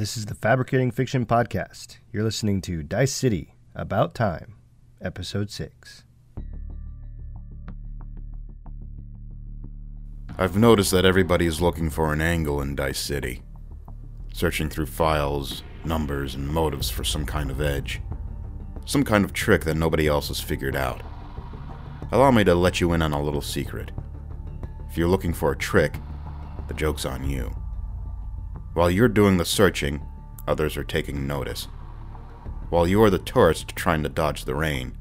This is the Fabricating Fiction Podcast. You're listening to Dice City About Time, Episode 6. I've noticed that everybody is looking for an angle in Dice City, searching through files, numbers, and motives for some kind of edge. Some kind of trick that nobody else has figured out. Allow me to let you in on a little secret. If you're looking for a trick, the joke's on you. While you're doing the searching, others are taking notice. While you're the tourist trying to dodge the rain,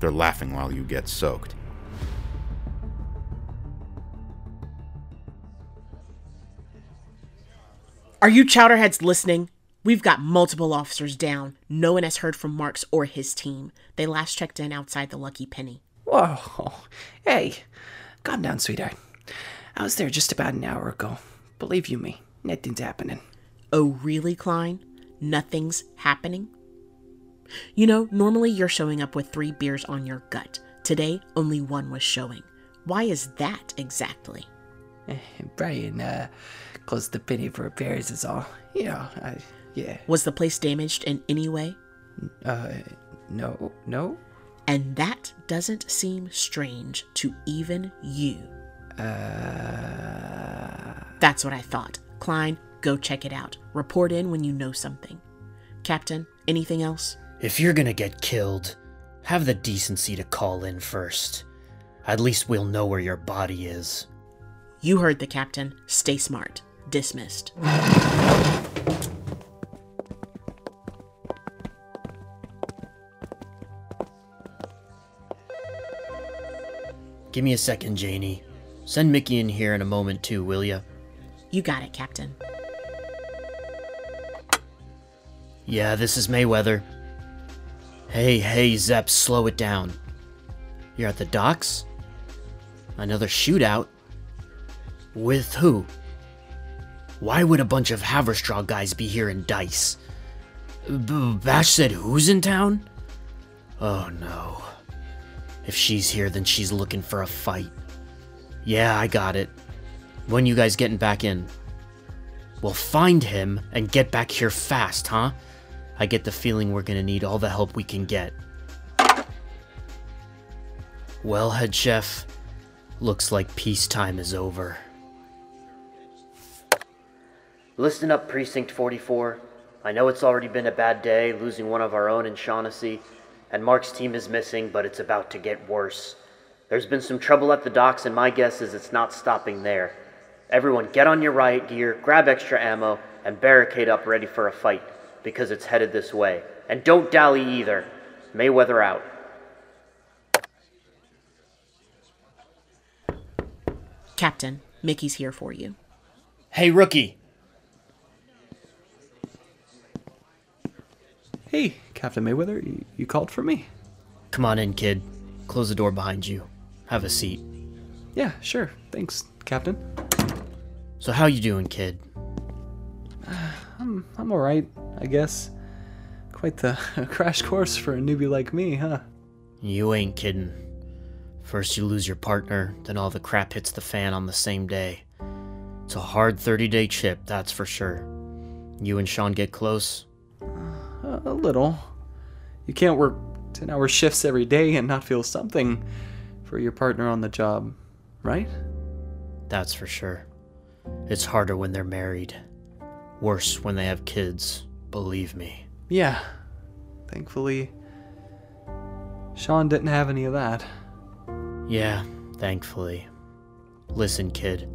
they're laughing while you get soaked. Are you chowderheads listening? We've got multiple officers down. No one has heard from Marks or his team. They last checked in outside the Lucky Penny. Whoa. Hey, calm down, sweetheart. I was there just about an hour ago. Believe you me, nothing's happening. Oh, really, Klein? Nothing's happening? You know, normally you're showing up with three beers on your gut. Today, only one was showing. Why is that exactly? Eh, Brian, uh, the penny for repairs is all. You know, I, yeah. Was the place damaged in any way? Uh, no, no? And that doesn't seem strange to even you. Uh, That's what I thought. Klein, go check it out. Report in when you know something. Captain, anything else? If you're gonna get killed, have the decency to call in first. At least we'll know where your body is. You heard the captain. Stay smart. Dismissed. Give me a second, Janie. Send Micky in here in a moment, too, will ya? You got it, Captain. Yeah, this is Mayweather. Hey, hey, Zepp, slow it down. You're at the docks? Another shootout? With who? Why would a bunch of Haverstraw guys be here in Dice? B- Bash said who's in town? Oh no. If she's here, then she's looking for a fight. Yeah, I got it. When you guys getting back in? We'll find him and get back here fast, huh? I get the feeling we're gonna need all the help we can get. Well, head chef, looks like peacetime is over. Listen up, Precinct 44. I know it's already been a bad day, losing one of our own in Shaughnessy, and Mark's team is missing, but it's about to get worse. There's been some trouble at the docks, and my guess is it's not stopping there. Everyone, get on your riot gear, grab extra ammo, and barricade up ready for a fight, because it's headed this way. And don't dally either. Mayweather out. Captain, Micky's here for you. Hey, rookie! hey, Captain Mayweather, you, you called for me? Come on in, kid. Close the door behind you. Have a seat. Yeah, sure. Thanks, Captain. So how you doing, kid? I'm, I'm alright, I guess. Quite the crash course for a newbie like me, huh? You ain't kidding. First you lose your partner, then all the crap hits the fan on the same day. It's a hard 30 day chip, that's for sure. You and Sean get close? A, a little. You can't work 10 hour shifts every day and not feel something for your partner on the job, right? That's for sure. It's harder when they're married. Worse when they have kids, believe me. Yeah. Thankfully, Sean didn't have any of that. Yeah, thankfully. Listen, kid.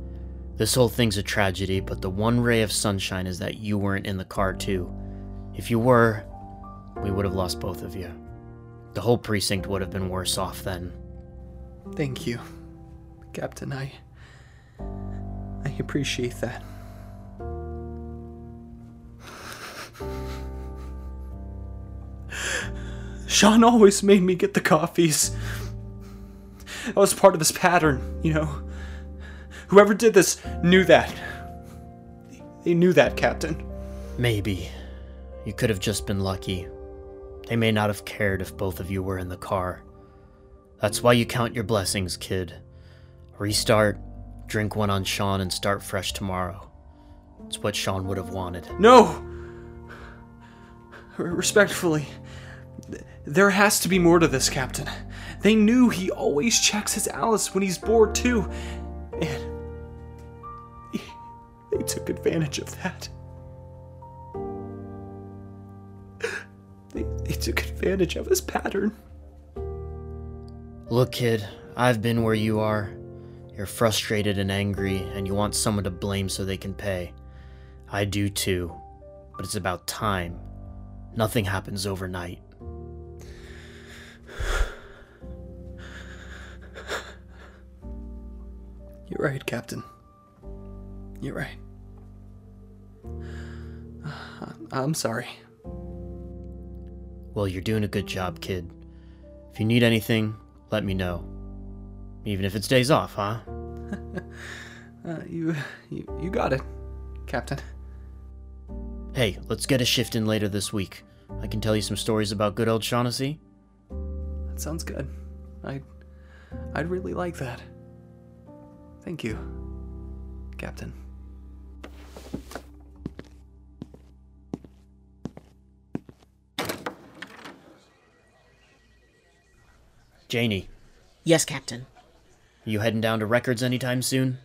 This whole thing's a tragedy, but the one ray of sunshine is that you weren't in the car, too. If you were, we would have lost both of you. The whole precinct would have been worse off then. Thank you, Captain. I. I appreciate that. Sean always made me get the coffees. That was part of his pattern, you know. Whoever did this knew that. They knew that, Captain. Maybe. You could have just been lucky. They may not have cared if both of you were in the car. That's why you count your blessings, kid. Restart, drink one on Sean, and start fresh tomorrow. It's what Sean would have wanted. No! Respectfully, there has to be more to this, Captain. They knew he always checks his Alice when he's bored, too. And they took advantage of that. They, they took advantage of his pattern. Look, kid, I've been where you are. You're frustrated and angry, and you want someone to blame so they can pay. I do too. But it's about time. Nothing happens overnight. You're right, Captain. You're right. I'm sorry. Well, you're doing a good job, kid. If you need anything, let me know. Even if it's days off, huh? Uh, you, you, you got it, Captain. Hey, let's get a shift in later this week. I can tell you some stories about good old Shaughnessy. That sounds good. I, I'd really like that. Thank you, Captain. Janie, Yes, Captain. You heading down to records anytime soon?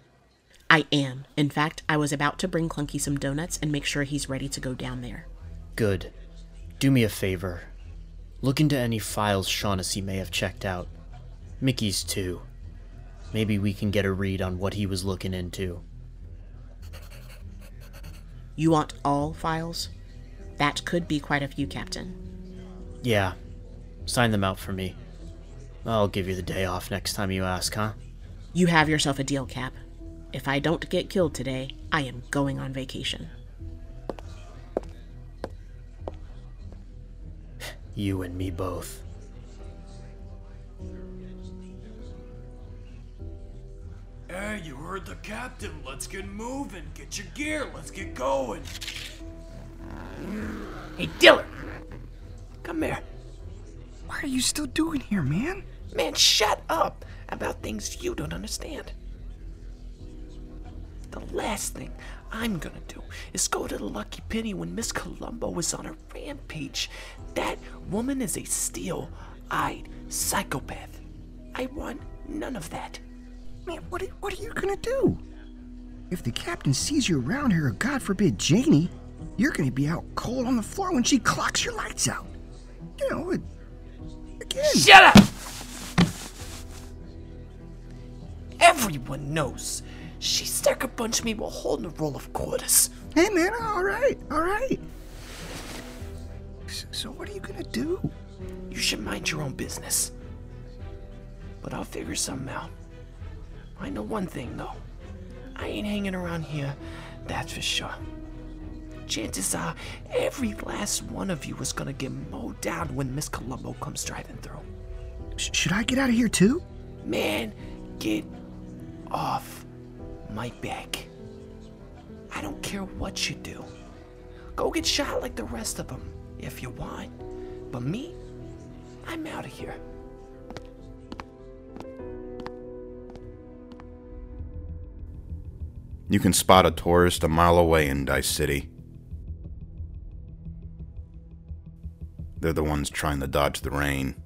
I am. In fact, I was about to bring Clunky some donuts and make sure he's ready to go down there. Good. Do me a favor. Look into any files Shaughnessy may have checked out. Micky's too. Maybe we can get a read on what he was looking into. You want all files? That could be quite a few, Captain. Yeah. Sign them out for me. I'll give you the day off next time you ask, huh? You have yourself a deal, Cap. If I don't get killed today, I am going on vacation. You and me both. Hey, you heard the captain. Let's get moving. Get your gear. Let's get going. Hey, Dillard! Come here. What are you still doing here, man? Man, shut up about things you don't understand. The last thing I'm gonna do is go to the Lucky Penny when Miss Columbo is on a rampage. That woman is a steel eyed psychopath. I want none of that. Man, what are, what are you gonna do? If the captain sees you around here, or God forbid, Janie, you're gonna be out cold on the floor when she clocks your lights out. You know, it, again. Shut up! Everyone knows she sucker punched me while holding a roll of quarters. Hey, man, all right, all right. So, so what are you gonna do? You should mind your own business. But I'll figure something out. I know one thing, though. I ain't hanging around here, that's for sure. Chances are, every last one of you is gonna get mowed down when Miss Columbo comes driving through. Sh- should I get out of here too? Man, get off my back. I don't care what you do. Go get shot like the rest of them, if you want. But me, I'm out of here. You can spot a tourist a mile away in Dice City. They're the ones trying to dodge the rain.